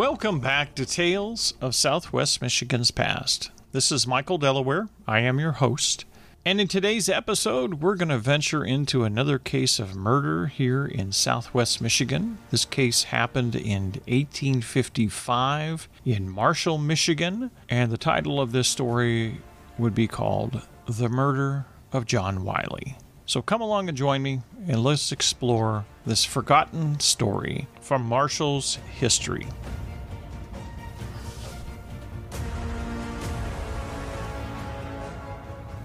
Welcome back to Tales of Southwest Michigan's Past. This is Michael Delaware. I am your host. And in today's episode, we're going to venture into another case of murder here in southwest Michigan. This case happened in 1855 in Marshall, Michigan. And the title of this story would be called The Murder of John Wiley. So come along and join me, and let's explore this forgotten story from Marshall's history.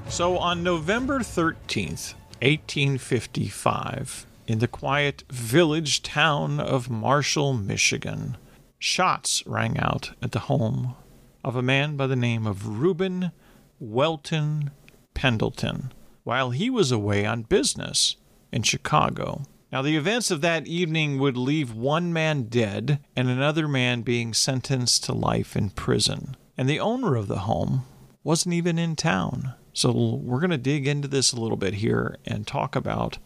So on November 13th, 1855, in the quiet village town of Marshall, Michigan, shots rang out at the home of a man by the name of Reuben Welton Pendleton while he was away on business in Chicago. Now, the events of that evening would leave one man dead and another man being sentenced to life in prison. And the owner of the home wasn't even in town. So, we're going to dig into this a little bit here and talk about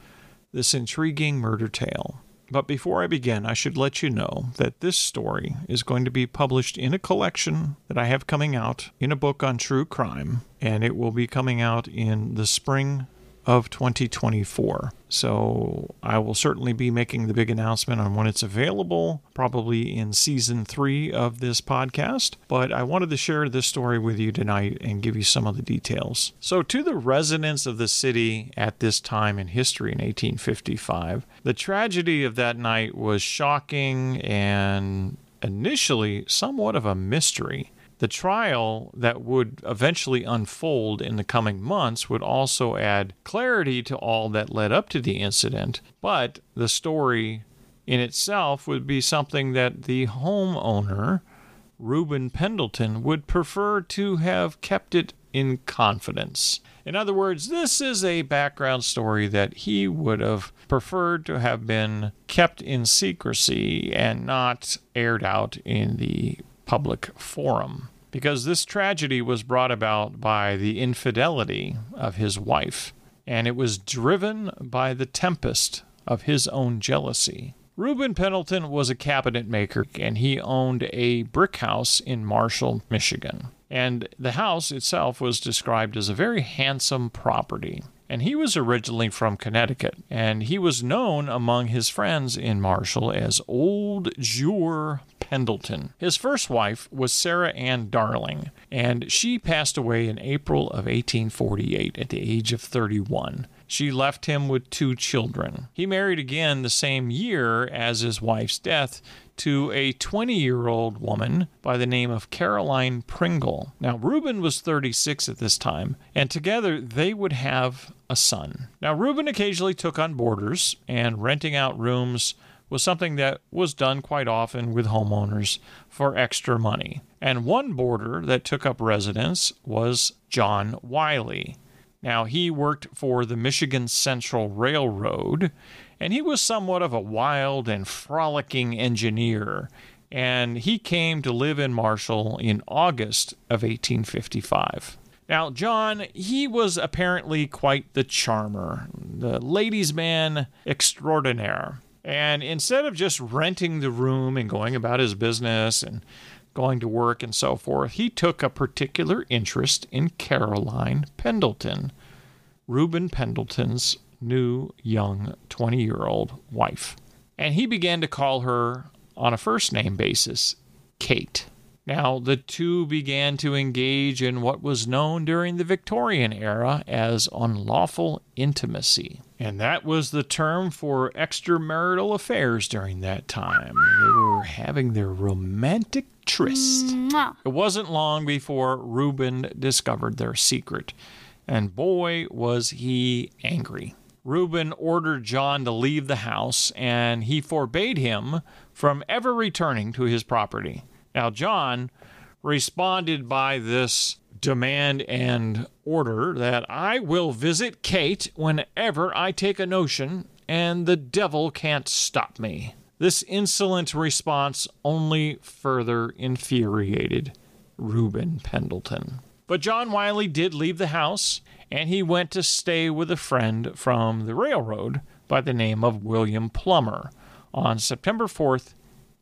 this intriguing murder tale. But before I begin, I should let you know that this story is going to be published in a collection that I have coming out in a book on true crime, and it will be coming out in the spring of 2024. So I will certainly be making the big announcement on when it's available, probably in season three of this podcast. But I wanted to share this story with you tonight and give you some of the details. So, to the residents of the city at this time in history in 1855, the tragedy of that night was shocking and initially somewhat of a mystery. The trial that would eventually unfold in the coming months would also add clarity to all that led up to the incident, but the story in itself would be something that the homeowner, Reuben Pendleton, would prefer to have kept it in confidence. In other words, this is a background story that he would have preferred to have been kept in secrecy and not aired out in the public forum because this tragedy was brought about by the infidelity of his wife, and it was driven by the tempest of his own jealousy. Reuben Pendleton was a cabinet maker and he owned a brick house in Marshall, Michigan. And the house itself was described as a very handsome property and he was originally from Connecticut, and he was known among his friends in Marshall as Old Jure Pendleton. His first wife was Sarah Ann Darling, and she passed away in April of 1848 at the age of 31. She left him with two children. He married again the same year as his wife's death to a 20 year old woman by the name of Caroline Pringle. Now, Reuben was 36 at this time, and together they would have a son. Now, Reuben occasionally took on boarders, and renting out rooms was something that was done quite often with homeowners for extra money. And one boarder that took up residence was John Wiley. Now, he worked for the Michigan Central Railroad and he was somewhat of a wild and frolicking engineer, and he came to live in Marshall in August of 1855. Now, John, he was apparently quite the charmer, the ladies' man extraordinaire. And instead of just renting the room and going about his business and going to work and so forth, he took a particular interest in Caroline Pendleton, Reuben Pendleton's new young 20 year old wife. And he began to call her on a first name basis Kate. Now, the two began to engage in what was known during the Victorian era as unlawful intimacy. And that was the term for extramarital affairs during that time. They were having their romantic tryst. Mwah. It wasn't long before Reuben discovered their secret. And boy, was he angry. Reuben ordered John to leave the house and he forbade him from ever returning to his property. Now, John responded by this demand and order that I will visit Kate whenever I take a notion, and the devil can't stop me. This insolent response only further infuriated Reuben Pendleton. But John Wiley did leave the house and he went to stay with a friend from the railroad by the name of William Plummer on September 4th,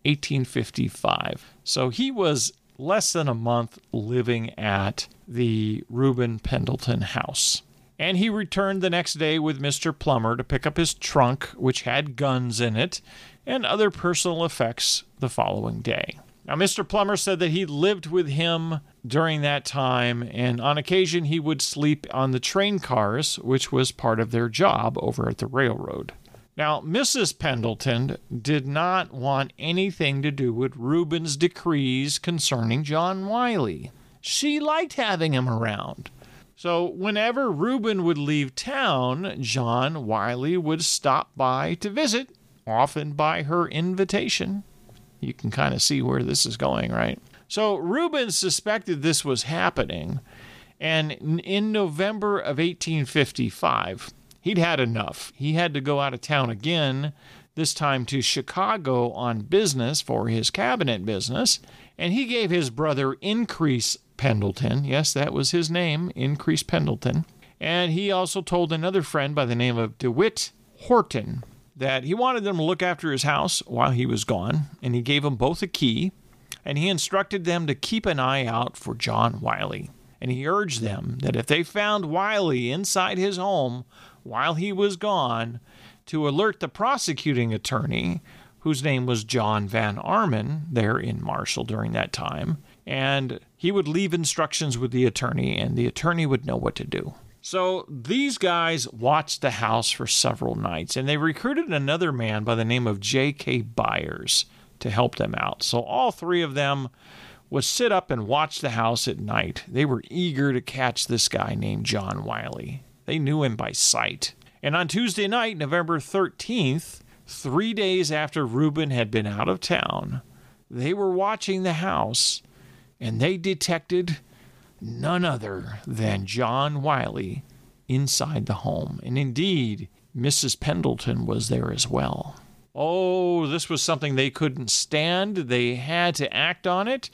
1855. So he was less than a month living at the Reuben Pendleton house. And he returned the next day with Mr. Plummer to pick up his trunk, which had guns in it, and other personal effects the following day. Now, Mr. Plummer said that he lived with him during that time, and on occasion he would sleep on the train cars, which was part of their job over at the railroad. Now, Mrs. Pendleton did not want anything to do with Reuben's decrees concerning John Wiley. She liked having him around. So, whenever Reuben would leave town, John Wiley would stop by to visit, often by her invitation. You can kind of see where this is going, right? So, Reuben suspected this was happening, and in November of 1855, he'd had enough. He had to go out of town again, this time to Chicago on business for his cabinet business, and he gave his brother Increase Pendleton, yes, that was his name, Increase Pendleton, and he also told another friend by the name of DeWitt Horton that he wanted them to look after his house while he was gone, and he gave them both a key, and he instructed them to keep an eye out for John Wiley. And he urged them that if they found Wiley inside his home while he was gone, to alert the prosecuting attorney, whose name was John Van Arman, there in Marshall during that time, and he would leave instructions with the attorney, and the attorney would know what to do. So these guys watched the house for several nights, and they recruited another man by the name of J.K. Byers to help them out. So all three of them would sit up and watch the house at night. They were eager to catch this guy named John Wiley. They knew him by sight. And on Tuesday night, November 13th, three days after Reuben had been out of town, they were watching the house and they detected none other than John Wiley inside the home. And indeed, Mrs. Pendleton was there as well. Oh, this was something they couldn't stand. They had to act on it.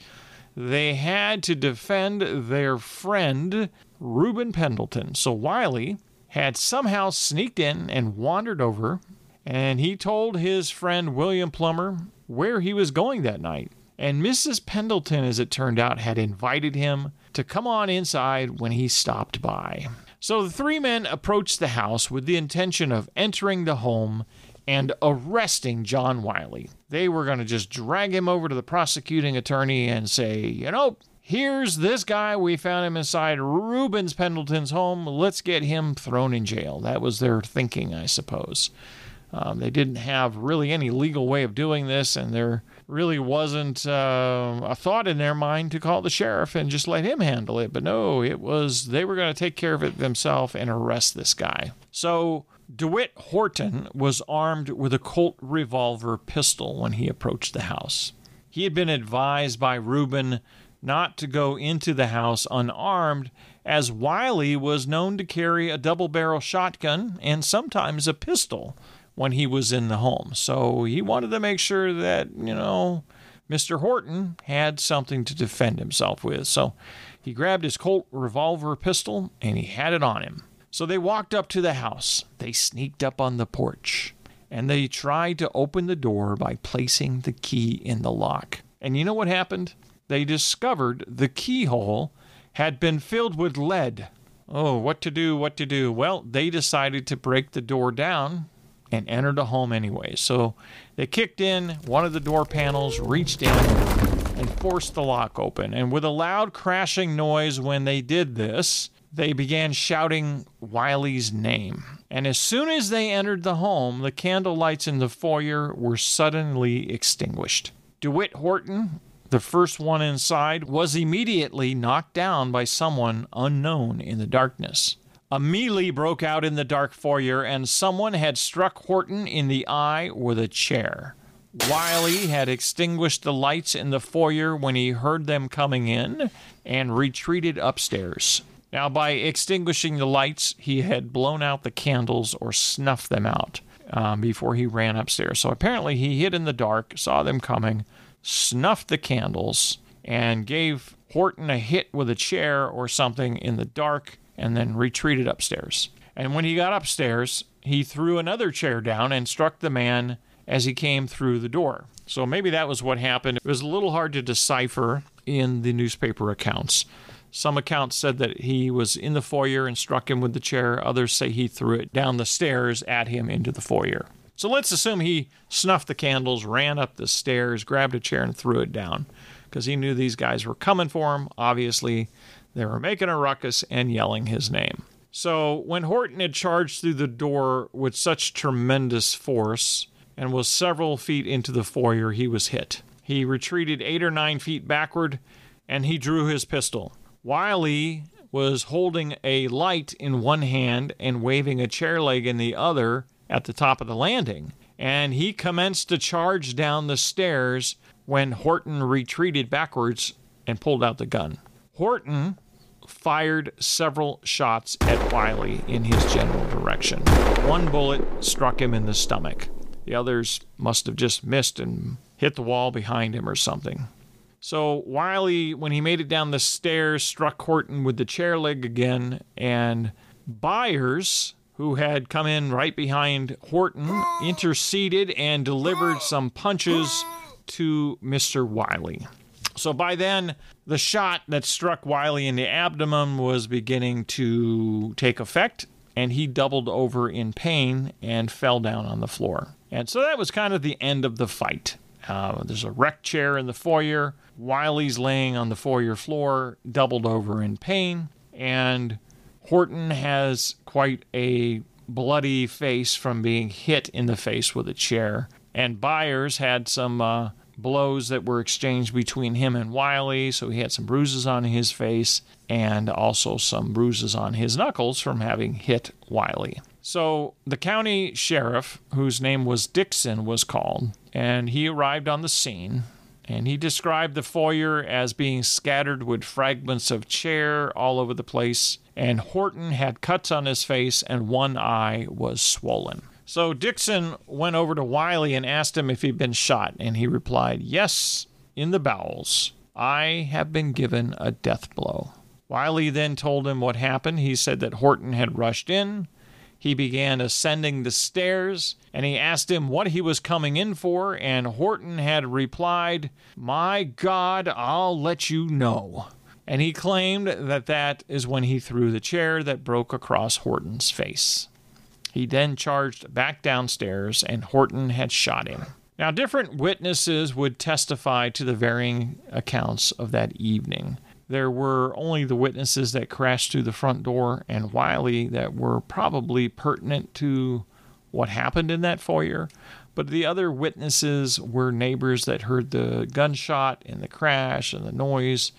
They had to defend their friend, Reuben Pendleton. So Wiley had somehow sneaked in and wandered over, and he told his friend William Plummer where he was going that night. And Mrs. Pendleton, as it turned out, had invited him to come on inside when he stopped by. So the three men approached the house with the intention of entering the home and arresting John Wiley. They were going to just drag him over to the prosecuting attorney and say, you know, here's this guy. We found him inside Reuben's Pendleton's home. Let's get him thrown in jail. That was their thinking, I suppose. Um, they didn't have really any legal way of doing this, and there really wasn't uh, a thought in their mind to call the sheriff and just let him handle it. But no, it was they were going to take care of it themselves and arrest this guy. So DeWitt Horton was armed with a Colt revolver pistol when he approached the house. He had been advised by Reuben not to go into the house unarmed, as Wiley was known to carry a double barrel shotgun and sometimes a pistol when he was in the home. So he wanted to make sure that, you know, Mr. Horton had something to defend himself with. So he grabbed his Colt revolver pistol and he had it on him. So they walked up to the house. They sneaked up on the porch and they tried to open the door by placing the key in the lock. And you know what happened? They discovered the keyhole had been filled with lead. Oh, what to do, what to do? Well, they decided to break the door down and entered the home anyway. So they kicked in one of the door panels, reached in, and forced the lock open. And with a loud crashing noise when they did this, they began shouting Wiley's name. And as soon as they entered the home, the candle lights in the foyer were suddenly extinguished. DeWitt Horton, the first one inside, was immediately knocked down by someone unknown in the darkness. A melee broke out in the dark foyer, and someone had struck Horton in the eye with a chair. Wiley had extinguished the lights in the foyer when he heard them coming in and retreated upstairs. Now, by extinguishing the lights, he had blown out the candles or snuffed them out um, before he ran upstairs. So apparently, he hid in the dark, saw them coming, snuffed the candles, and gave Horton a hit with a chair or something in the dark and then retreated upstairs. And when he got upstairs, he threw another chair down and struck the man as he came through the door. So maybe that was what happened. It was a little hard to decipher in the newspaper accounts. Some accounts said that he was in the foyer and struck him with the chair. Others say he threw it down the stairs at him into the foyer. So let's assume he snuffed the candles, ran up the stairs, grabbed a chair, and threw it down because he knew these guys were coming for him. Obviously, they were making a ruckus and yelling his name. So when Horton had charged through the door with such tremendous force and was several feet into the foyer, he was hit. He retreated eight or nine feet backward and he drew his pistol. Wiley was holding a light in one hand and waving a chair leg in the other at the top of the landing. And he commenced to charge down the stairs when Horton retreated backwards and pulled out the gun. Horton fired several shots at Wiley in his general direction. One bullet struck him in the stomach. The others must have just missed and hit the wall behind him or something. So Wiley, when he made it down the stairs, struck Horton with the chair leg again, and Byers, who had come in right behind Horton, interceded and delivered some punches to Mr. Wiley. So by then, the shot that struck Wiley in the abdomen was beginning to take effect, and he doubled over in pain and fell down on the floor. And so that was kind of the end of the fight. Uh, there's a wreck chair in the foyer. Wiley's laying on the foyer floor, doubled over in pain, and Horton has quite a bloody face from being hit in the face with a chair. And Byers had some uh, blows that were exchanged between him and Wiley, so he had some bruises on his face and also some bruises on his knuckles from having hit Wiley. So the county sheriff, whose name was Dixon, was called, and he arrived on the scene. And he described the foyer as being scattered with fragments of chair all over the place, and Horton had cuts on his face and one eye was swollen. So Dixon went over to Wiley and asked him if he'd been shot, and he replied, Yes, in the bowels. I have been given a death blow. Wiley then told him what happened. He said that Horton had rushed in. He began ascending the stairs, and he asked him what he was coming in for, and Horton had replied, My God, I'll let you know. And he claimed that that is when he threw the chair that broke across Horton's face. He then charged back downstairs, and Horton had shot him. Now, different witnesses would testify to the varying accounts of that evening. There were only the witnesses that crashed through the front door and Wiley that were probably pertinent to what happened in that foyer, but the other witnesses were neighbors that heard the gunshot and the crash and the noise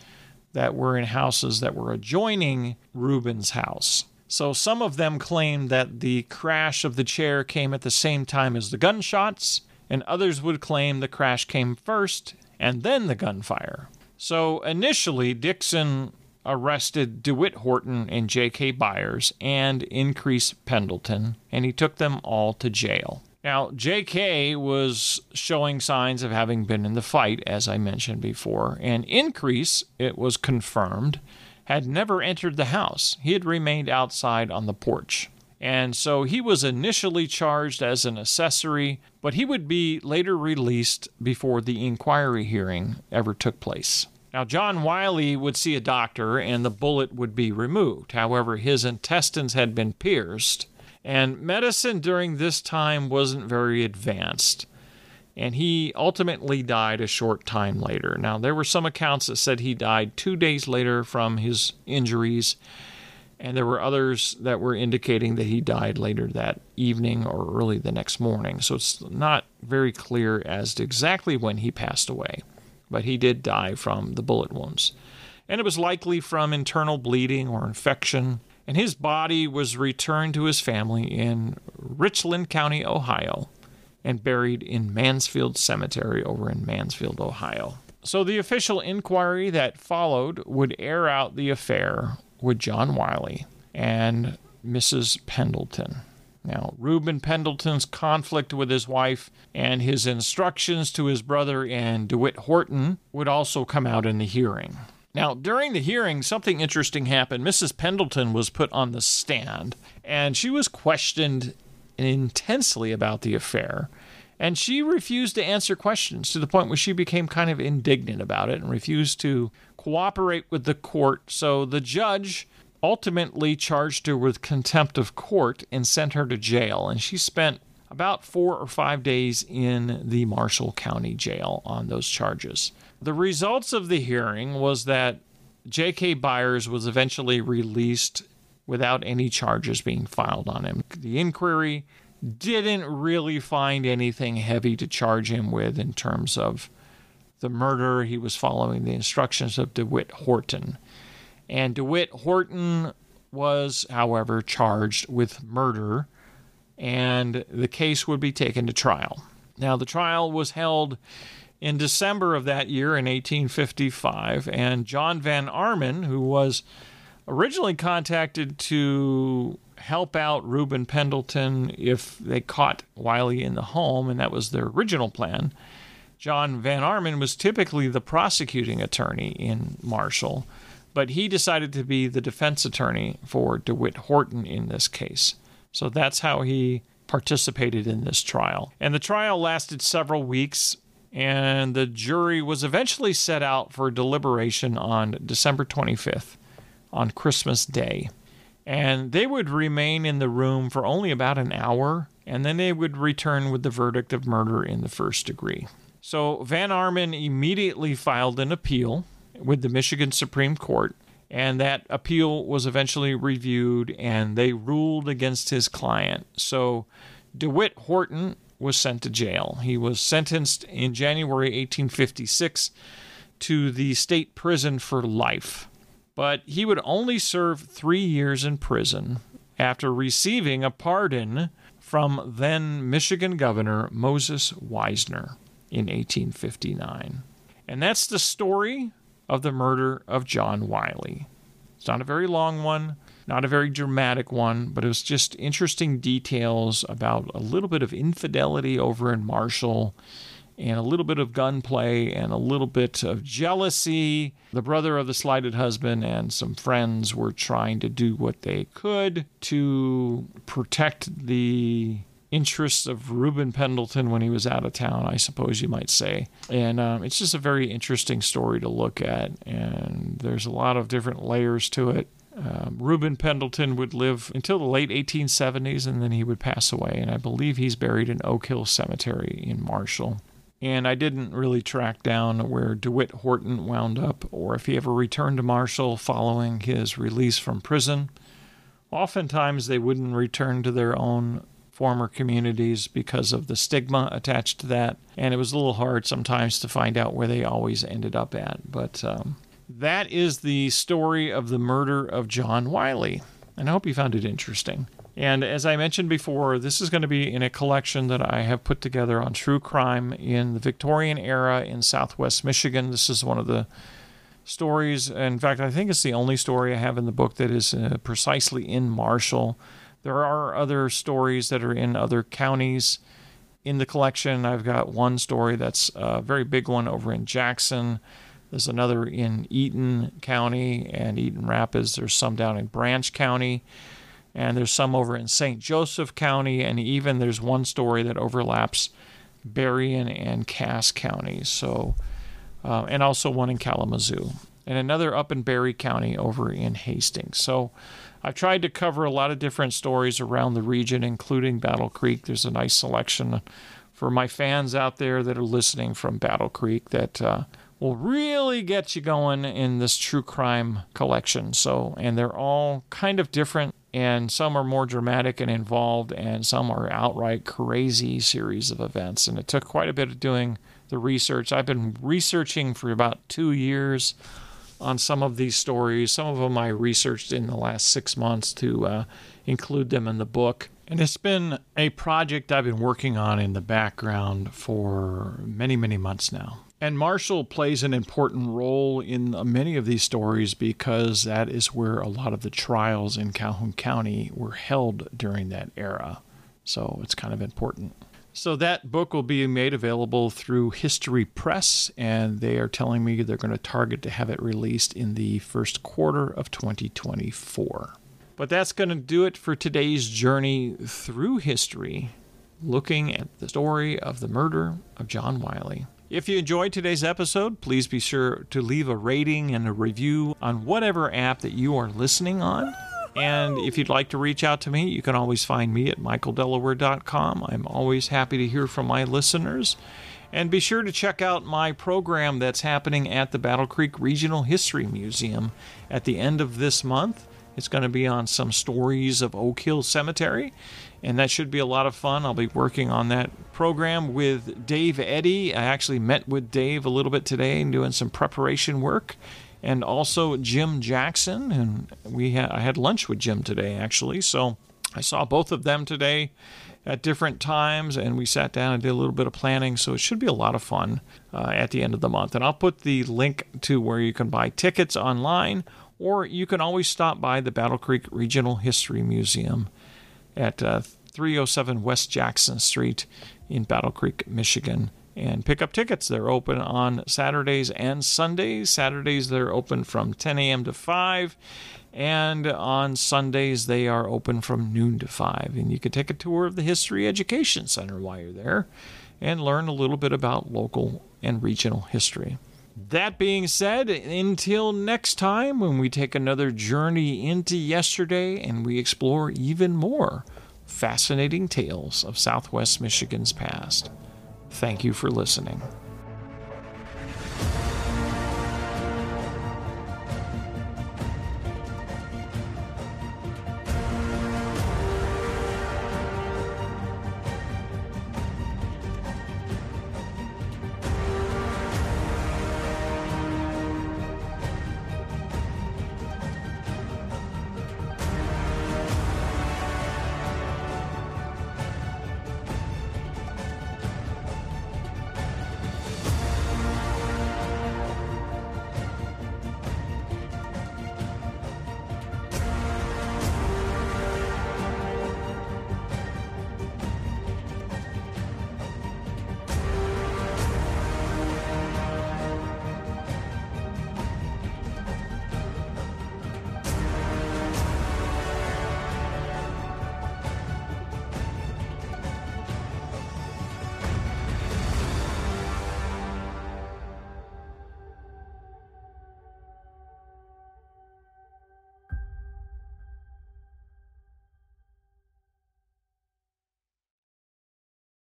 that were in houses that were adjoining Reuben's house. So some of them claimed that the crash of the chair came at the same time as the gunshots, and others would claim the crash came first and then the gunfire. So initially, Dixon arrested DeWitt Horton and J.K. Byers and Increase Pendleton, and he took them all to jail. Now, J.K. was showing signs of having been in the fight, as I mentioned before, and Increase, it was confirmed, had never entered the house. He had remained outside on the porch. And so he was initially charged as an accessory, but he would be later released before the inquiry hearing ever took place. Now, John Wiley would see a doctor and the bullet would be removed. However, his intestines had been pierced, and medicine during this time wasn't very advanced and he ultimately died a short time later. Now, there were some accounts that said he died two days later from his injuries, and there were others that were indicating that he died later that evening or early the next morning. So it's not very clear as to exactly when he passed away, but he did die from the bullet wounds. And it was likely from internal bleeding or infection. And his body was returned to his family in Richland County, Ohio and buried in Mansfield Cemetery over in Mansfield, Ohio. So the official inquiry that followed would air out the affair with John Wiley and Mrs. Pendleton. Now, Reuben Pendleton's conflict with his wife and his instructions to his brother and DeWitt Horton would also come out in the hearing. Now, during the hearing, something interesting happened. Mrs. Pendleton was put on the stand and she was questioned intensely about the affair. And she refused to answer questions to the point where she became kind of indignant about it and refused to cooperate with the court. So the judge ultimately charged her with contempt of court and sent her to jail. And she spent about four or five days in the Marshall County Jail on those charges. The results of the hearing was that J.K. Byers was eventually released without any charges being filed on him. The inquiry didn't really find anything heavy to charge him with in terms of the murder. He was following the instructions of DeWitt Horton. And DeWitt Horton was, however, charged with murder, and the case would be taken to trial. Now, the trial was held in December of that year in 1855, and John Van Arman, who was originally contacted to help out Reuben Pendleton if they caught Wiley in the home, and that was their original plan. John Van Arman was typically the prosecuting attorney in Marshall, but he decided to be the defense attorney for DeWitt Horton in this case. So that's how he participated in this trial. And the trial lasted several weeks, and the jury was eventually set out for deliberation on December 25th, on Christmas Day. And they would remain in the room for only about an hour, and then they would return with the verdict of murder in the first degree. So Van Arman immediately filed an appeal with the Michigan Supreme Court, and that appeal was eventually reviewed and they ruled against his client. So DeWitt Horton was sent to jail. He was sentenced in January 1856 to the state prison for life but he would only serve three years in prison after receiving a pardon from then Michigan Governor Moses Wisner in 1859. And that's the story of the murder of John Wiley. It's not a very long one, not a very dramatic one, but it was just interesting details about a little bit of infidelity over in Marshall and a little bit of gunplay and a little bit of jealousy. The brother of the slighted husband and some friends were trying to do what they could to protect the interests of Reuben Pendleton when he was out of town, I suppose you might say. And um, it's just a very interesting story to look at, and there's a lot of different layers to it. Um, Reuben Pendleton would live until the late 1870s and then he would pass away. And I believe he's buried in Oak Hill Cemetery in Marshall and I didn't really track down where DeWitt Horton wound up or if he ever returned to Marshall following his release from prison. Oftentimes, they wouldn't return to their own former communities because of the stigma attached to that, and it was a little hard sometimes to find out where they always ended up at. But um, that is the story of the murder of John Wiley, and I hope you found it interesting. And as I mentioned before, this is going to be in a collection that I have put together on true crime in the Victorian era in southwest Michigan. This is one of the stories. In fact, I think it's the only story I have in the book that is uh, precisely in Marshall. There are other stories that are in other counties in the collection. I've got one story that's a very big one over in Jackson. There's another in Eaton County and Eaton Rapids. There's some down in Branch County and there's some over in St. Joseph County, and even there's one story that overlaps Berrien and Cass counties. So, uh, and also one in Kalamazoo, and another up in Barry County over in Hastings. So, I've tried to cover a lot of different stories around the region, including Battle Creek. There's a nice selection for my fans out there that are listening from Battle Creek that uh, will really get you going in this true crime collection. So, and they're all kind of different and some are more dramatic and involved, and some are outright crazy series of events. And it took quite a bit of doing the research. I've been researching for about two years on some of these stories. Some of them I researched in the last six months to uh, include them in the book. And it's been a project I've been working on in the background for many, many months now. And Marshall plays an important role in many of these stories because that is where a lot of the trials in Calhoun County were held during that era. So it's kind of important. So that book will be made available through History Press, and they are telling me they're going to target to have it released in the first quarter of 2024. But that's going to do it for today's journey through history looking at the story of the murder of John Wiley. If you enjoyed today's episode, please be sure to leave a rating and a review on whatever app that you are listening on. And if you'd like to reach out to me, you can always find me at michaeldelaware.com. I'm always happy to hear from my listeners. And be sure to check out my program that's happening at the Battle Creek Regional History Museum at the end of this month. It's going to be on some stories of Oak Hill Cemetery, and that should be a lot of fun. I'll be working on that program with Dave Eddy. I actually met with Dave a little bit today and doing some preparation work, and also Jim Jackson. And we had I had lunch with Jim today actually, so I saw both of them today at different times, and we sat down and did a little bit of planning. So it should be a lot of fun uh, at the end of the month. And I'll put the link to where you can buy tickets online, or you can always stop by the Battle Creek Regional History Museum at uh, 307 West Jackson Street in Battle Creek, Michigan. And pick up tickets. They're open on Saturdays and Sundays. Saturdays, they're open from 10 a.m. to 5 and on Sundays they are open from noon to 5. And you can take a tour of the History Education Center while you're there and learn a little bit about local and regional history. That being said, until next time when we take another journey into yesterday and we explore even more fascinating tales of Southwest Michigan's past. Thank you for listening.